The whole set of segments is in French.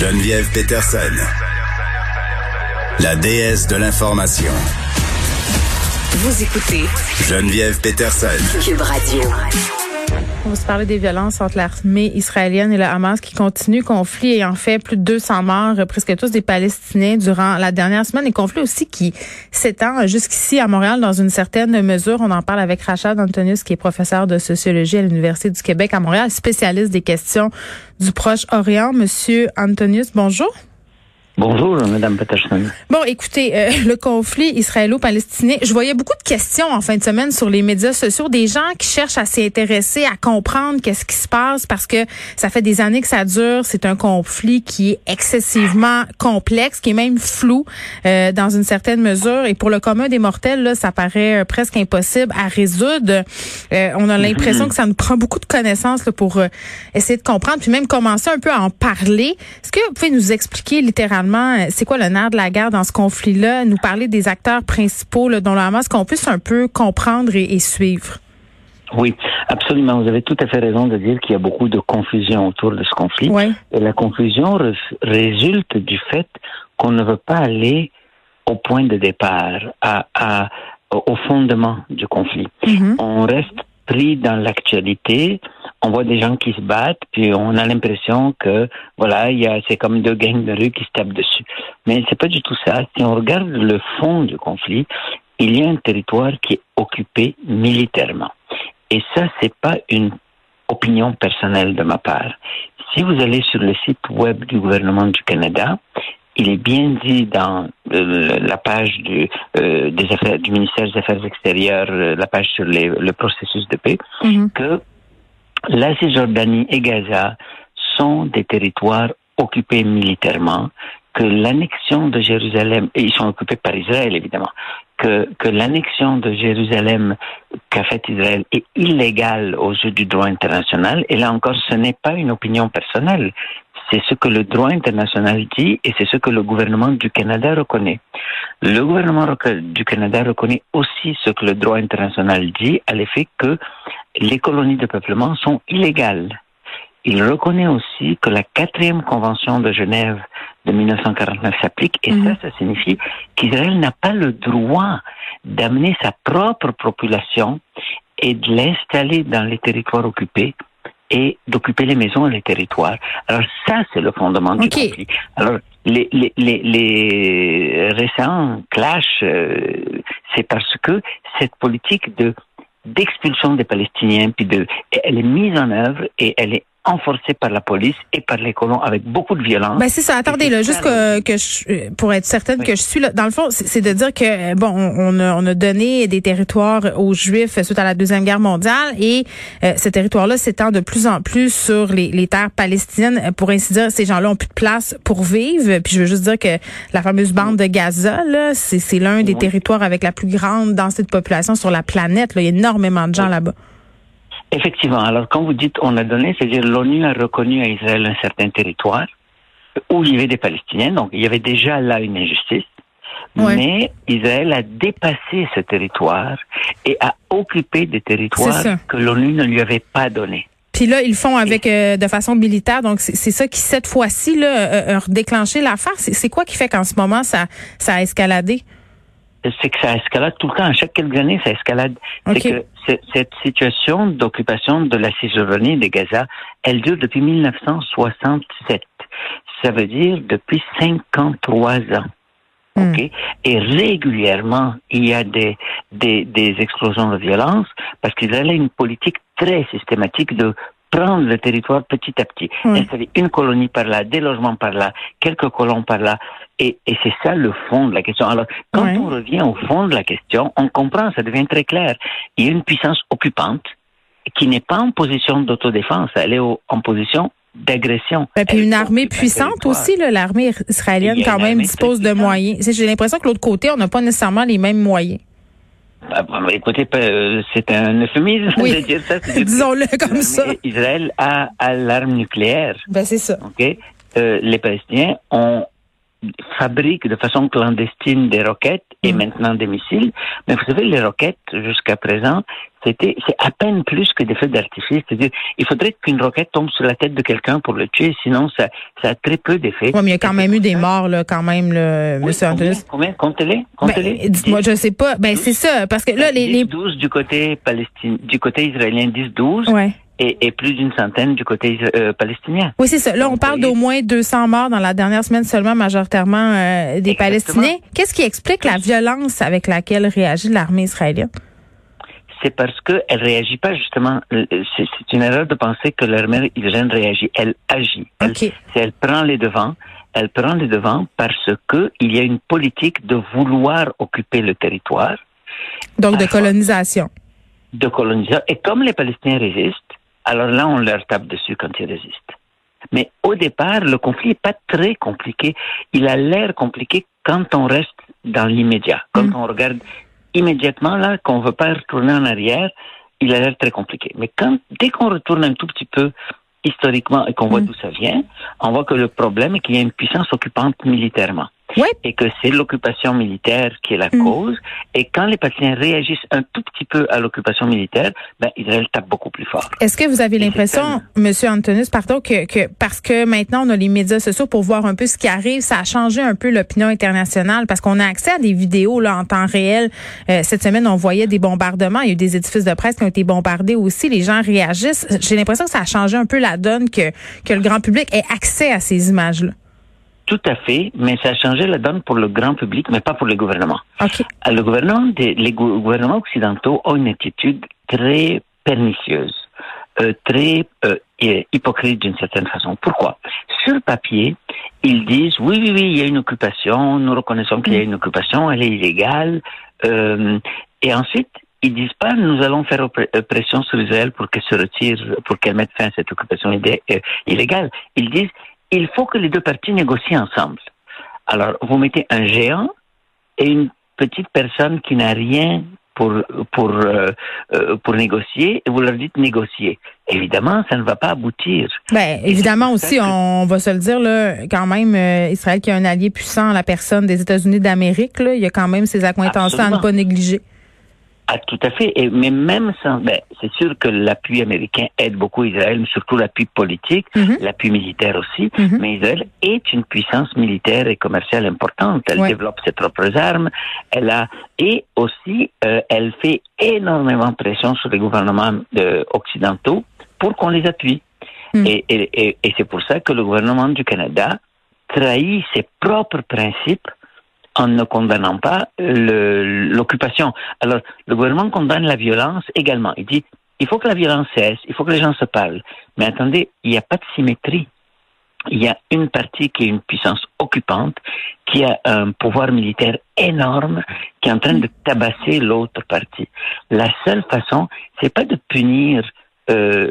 Geneviève Peterson, la déesse de l'information. Vous écoutez Geneviève Peterson. Cube Radio. On va se parler des violences entre l'armée israélienne et le Hamas qui continue. Conflit ayant fait plus de 200 morts, presque tous des Palestiniens durant la dernière semaine. Et conflit aussi qui s'étend jusqu'ici à Montréal dans une certaine mesure. On en parle avec Rachad Antonius, qui est professeur de sociologie à l'Université du Québec à Montréal, spécialiste des questions du Proche-Orient. Monsieur Antonius, bonjour. Bonjour, Madame Peterson. Bon, écoutez, euh, le conflit israélo-palestinien, je voyais beaucoup de questions en fin de semaine sur les médias sociaux, des gens qui cherchent à s'y intéresser, à comprendre qu'est-ce qui se passe parce que ça fait des années que ça dure. C'est un conflit qui est excessivement complexe, qui est même flou euh, dans une certaine mesure. Et pour le commun des mortels, là, ça paraît euh, presque impossible à résoudre. on a l'impression Mhm. que ça nous prend beaucoup de connaissances là, pour essayer de comprendre, puis même commencer un peu à en parler. Est-ce que vous pouvez nous expliquer littéralement c'est quoi le nerf de la guerre dans ce conflit-là, nous parler des acteurs principaux là, dont le Hamas, qu'on puisse un peu comprendre et, et suivre? Oui, absolument. Vous avez tout à fait raison de dire qu'il y a beaucoup de confusion autour de ce conflit. Oui. Et la confusion résulte du fait qu'on ne veut pas aller au point de départ, à, à, au fondement du conflit. Mhm. On reste pris dans l'actualité, on voit des gens qui se battent, puis on a l'impression que voilà, il y a c'est comme deux gangs de rue qui se tapent dessus. Mais c'est pas du tout ça. Si on regarde le fond du conflit, il y a un territoire qui est occupé militairement. Et ça, c'est pas une opinion personnelle de ma part. Si vous allez sur le site web du gouvernement du Canada, il est bien dit dans euh, la page du, euh, des affaires, du ministère des Affaires extérieures, euh, la page sur les- le processus de paix, Mhm. que la Cisjordanie et Gaza sont des territoires occupés militairement, que l'annexion de Jérusalem, et ils sont occupés par Israël évidemment, que, que l'annexion de Jérusalem qu'a fait Israël est illégale aux yeux du droit international, et là encore, ce n'est pas une opinion personnelle, c'est ce que le droit international dit et c'est ce que le gouvernement du Canada reconnaît. Le gouvernement du Canada reconnaît aussi ce que le droit international dit à l'effet que les colonies de peuplement sont illégales. Il reconnaît aussi que la quatrième convention de Genève de 1949 s'applique et Mhm. ça, ça signifie qu'Israël n'a pas le droit d'amener sa propre population et de l'installer dans les territoires occupés et d'occuper les maisons et les territoires. Alors ça, c'est le fondement du Ok. conflit. Alors les, les, les, les récents clashs, euh, c'est parce que cette politique de d'expulsion des Palestiniens, puis de, elle est mise en œuvre et elle est enforcée par la police et par les colons avec beaucoup de violence. Ben c'est ça. Attendez là, juste que, que je, pour être certaine Oui. que je suis là. Dans le fond, c'est de dire que bon, on a, on a donné des territoires aux Juifs suite à la deuxième guerre mondiale et euh, ce territoire-là s'étend de plus en plus sur les, les terres palestiniennes. Pour ainsi dire, ces gens-là ont plus de place pour vivre. Puis je veux juste dire que la fameuse bande de Gaza, là, c'est c'est l'un des Oui. territoires avec la plus grande densité de population sur la planète. Là. Il y a énormément de gens Oui. là-bas. Effectivement. Alors, quand vous dites on a donné, c'est-à-dire l'ONU a reconnu à Israël un certain territoire où il y avait des Palestiniens, donc il y avait déjà là une injustice. Ouais. Mais Israël a dépassé ce territoire et a occupé des territoires que l'ONU ne lui avait pas donnés. Puis là, ils font avec euh, de façon militaire. Donc, c'est ça qui, cette fois-ci, là, euh, a redéclenché l'affaire. C'est c'est quoi qui fait qu'en ce moment, ça, ça a escaladé? C'est que ça escalade tout le temps. À chaque quelques années, ça escalade. C'est que cette situation d'occupation de la Cisjordanie de Gaza, elle dure depuis 1967. Ça veut dire depuis 53 ans. Hmm. Et régulièrement, il y a des, des, des explosions de violence parce qu'Israël a une politique très systématique de prendre le territoire petit à petit. Oui. Installer une colonie par là, des logements par là, quelques colons par là. Et, et c'est ça le fond de la question. Alors, quand on revient au fond de la question, on comprend, ça devient très clair. Il y a une puissance occupante qui n'est pas en position d'autodéfense, elle est au- en position d'agression. Et puis Elle une armée puissante aussi, l'armée israélienne quand même dispose de moyens. J'ai l'impression que l'autre côté, on n'a pas nécessairement les mêmes moyens. Ah, bon, écoutez, euh, c'est un euphémisme Oui. de dire ça. Disons-le comme ça. Israël a, a l'arme nucléaire. Ben c'est ça. ok? Euh, les Palestiniens ont fabriquent de façon clandestine des roquettes et Mm. maintenant des missiles. Mais vous savez, les roquettes, jusqu'à présent, c'était, c'est à peine plus que des feux d'artifice. C'est-à-dire, il faudrait qu'une roquette tombe sur la tête de quelqu'un pour le tuer, sinon ça, ça a très peu d'effet. Ouais, mais il y a quand même eu des morts, là, quand même, là, Oui, Monsieur combien, Antonis. combien? Comptez-les? Ben, Comptez-les? dites-moi, je sais pas. Ben, c'est ça, parce que là, les, les... 12 du côté palestinien, du côté israélien, 10, 12, Ouais. Et, et plus d'une centaine du côté euh, palestinien. Oui, c'est ça. Là, on parle d'au moins 200 morts dans la dernière semaine seulement, majoritairement euh, des Exactement. Palestiniens. Qu'est-ce qui explique la violence avec laquelle réagit l'armée israélienne? c'est parce qu'elle réagit pas justement. euh, C'est c'est une erreur de penser que l'armée israélienne réagit. Elle agit. Elle, OK. c'est- elle prend les devants. Elle prend les devants parce que il y a une politique de vouloir occuper le territoire, Donc, de colonisation. de colonisation. Et comme les Palestiniens résistent, alors là, on leur tape dessus quand ils résistent. Mais au départ, le conflit n'est pas très compliqué. Il a l'air compliqué quand on reste dans l'immédiat. Quand Mm. on regarde immédiatement, là, qu'on ne veut pas retourner en arrière, il a l'air très compliqué. Mais quand, dès qu'on retourne un tout petit peu historiquement et qu'on voit Mm. d'où ça vient, on voit que le problème est qu'il y a une puissance occupante militairement. Ouais. Et que c'est l'occupation militaire qui est la Mm. cause. Et quand les Palestiniens réagissent un tout petit peu à l'occupation militaire, ben, Israël tape beaucoup plus fort. Est-ce que vous avez l'impression, Monsieur Antonis, pardon, que, que parce que maintenant on a les médias sociaux pour voir un peu ce qui arrive, ça a changé un peu l'opinion internationale? Parce qu'on a accès à des vidéos là en temps réel. Euh, cette semaine, on voyait des bombardements. Il y a eu des édifices de presse qui ont été bombardés aussi. Les gens réagissent. J'ai l'impression que ça a changé un peu la donne que que le grand public ait accès à ces images-là. Tout à fait, mais ça a changé la donne pour le grand public, mais pas pour les. Euh, Le gouvernement des, les gou- gouvernements occidentaux ont une attitude très pernicieuse, euh, très euh, hy- hypocrite d'une certaine façon. Pourquoi? Sur le papier, ils disent oui, oui, oui, il y a une occupation, nous reconnaissons qu'il y a une occupation, elle est illégale, euh, et ensuite ils disent pas nous allons faire pression sur Israël pour qu'elle se retire, pour qu'elle mette fin à cette occupation illégale. Ils disent il faut que les deux parties négocient ensemble. Alors, vous mettez un géant et une petite personne qui n'a rien pour pour euh, euh, pour négocier et vous leur dites négocier. Évidemment, ça ne va pas aboutir. Ben, évidemment aussi, que- on va se le dire, là, quand même, euh, Israël qui a un allié puissant, la personne des États-Unis d'Amérique, là, il y a quand même ses accointances à ne pas négliger. Ah, tout à fait. Et, mais même sans, ben, c'est sûr que l'appui américain aide beaucoup Israël, mais surtout l'appui politique, Mhm. l'appui militaire aussi. Mhm. Mais Israël est une puissance militaire et commerciale importante. Elle Ouais. développe ses propres armes. Elle a et aussi euh, elle fait énormément pression sur les gouvernements euh, occidentaux pour qu'on les appuie. Mhm. Et, et, et, et c'est pour ça que le gouvernement du Canada trahit ses propres principes en ne condamnant pas l'occupation. Alors, le gouvernement condamne la violence également. Il dit, il faut que la violence cesse, il faut que les gens se parlent. Mais attendez, il n'y a pas de symétrie. Il y a une partie qui est une puissance occupante, qui a un pouvoir militaire énorme, qui est en train de tabasser l'autre partie. La seule façon, c'est pas de punir euh,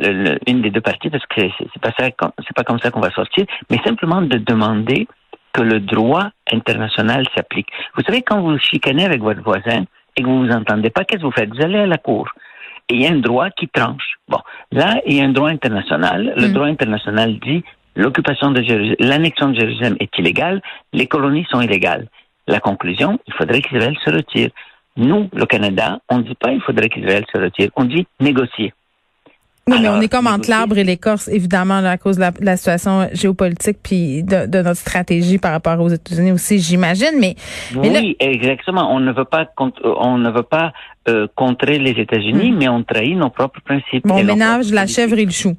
euh, une des deux parties parce que c'est pas ça, c'est pas comme ça qu'on va sortir, mais simplement de demander que le droit international s'applique. Vous savez, quand vous chicanez avec votre voisin et que vous vous entendez pas, qu'est-ce que vous faites? Vous allez à la cour. Et il y a un droit qui tranche. Bon, là, il y a un droit international. Le Mm. droit international dit l'occupation de Jérusalem, l'annexion de Jérusalem est illégale, les colonies sont illégales. La conclusion, il faudrait qu'Israël se retire. Nous, le Canada, on ne dit pas il faudrait qu'Israël se retire, on dit négocier. Oui, mais on est comme entre l'arbre et l'écorce, évidemment, à cause de la, de la situation géopolitique puis de, de notre stratégie par rapport aux États-Unis aussi, j'imagine. Mais, mais là, Oui, exactement. On ne veut pas, euh, on ne veut pas euh, contrer les États-Unis, mais on trahit nos propres principes. Bon, on ménage la chèvre et le chou.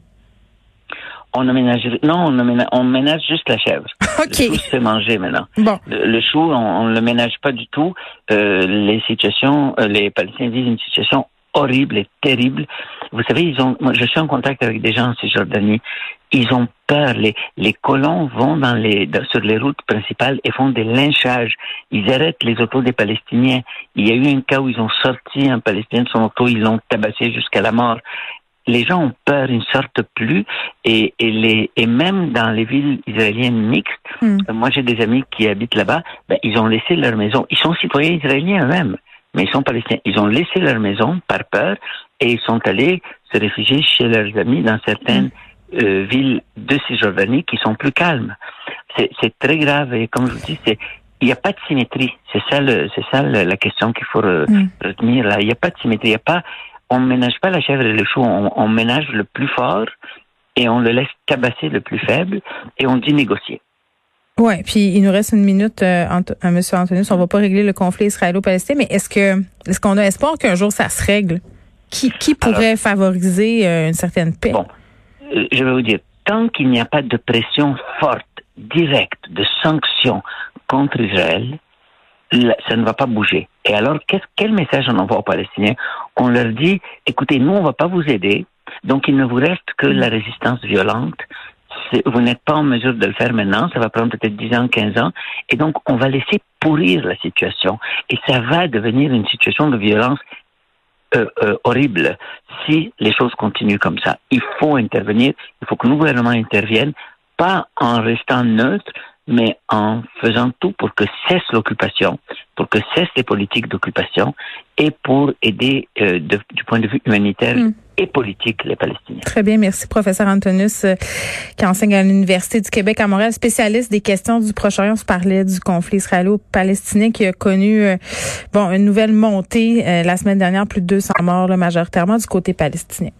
On ménage, non, on, ménage, on ménage juste la chèvre. OK. Le chou manger maintenant. Bon. Le, le chou, on, ne le ménage pas du tout. Euh, les situations, euh, les Palestiniens vivent une situation horrible et terrible. Vous savez, ils ont, moi, je suis en contact avec des gens en Cisjordanie. Ils ont peur. Les, les colons vont dans les, dans- sur les routes principales et font des lynchages. Ils arrêtent les autos des Palestiniens. Il y a eu un cas où ils ont sorti un Palestinien de son auto, ils l'ont tabassé jusqu'à la mort. les gens ont peur, ils ne sortent plus, et, et, les, et même dans les villes israéliennes mixtes, Hmm. moi j'ai des amis qui habitent là-bas, ben, ils ont laissé leur maison. Ils sont citoyens israéliens eux-mêmes, mais ils sont palestiniens. Ils ont laissé leur maison par peur et ils sont allés se réfugier chez leurs amis dans certaines euh, villes de Cisjordanie qui sont plus calmes. C'est très grave et comme je vous dis, c'est il n'y a pas de symétrie. C'est ça, le, c'est ça le- la question qu'il faut re- Mm. retenir là. Il n'y a pas de symétrie. Il y a pas, on ménage pas la chèvre et le chou. On, on ménage le plus fort et on le laisse tabasser le plus faible et on dit négocier. Ouais, puis il nous reste une minute, euh, Ant- à Monsieur Antonius. On va pas régler le conflit israélo-palestinien, mais est-ce que est-ce qu'on a espoir qu'un jour ça se règle? Qui qui pourrait favoriser euh, une certaine paix? Bon, euh, je vais vous dire, tant qu'il n'y a pas de pression forte, directe, de sanctions contre Israël, ça ne va pas bouger. Et alors, qu'est-ce, quel message on envoie aux Palestiniens? On leur dit, écoutez, nous, on va pas vous aider, donc il ne vous reste que la résistance violente. Vous n'êtes pas en mesure de le faire maintenant, ça va prendre peut-être 10 ans, 15 ans, et donc on va laisser pourrir la situation. Et ça va devenir une situation de violence euh, euh, horrible si les choses continuent comme ça. Il faut intervenir, il faut que le gouvernement intervienne, pas en restant neutre, mais en faisant tout pour que cesse l'occupation, pour que cessent les politiques d'occupation et pour aider euh, de- du point de vue humanitaire Mm. et politique les Palestiniens. Très bien, merci professeur Antonius euh, qui enseigne à l'Université du Québec à Montréal, spécialiste des questions du Proche-Orient. On se parlait du conflit israélo-palestinien qui a connu euh, bon une nouvelle montée euh, la semaine dernière, plus de 200 morts là, majoritairement du côté palestinien.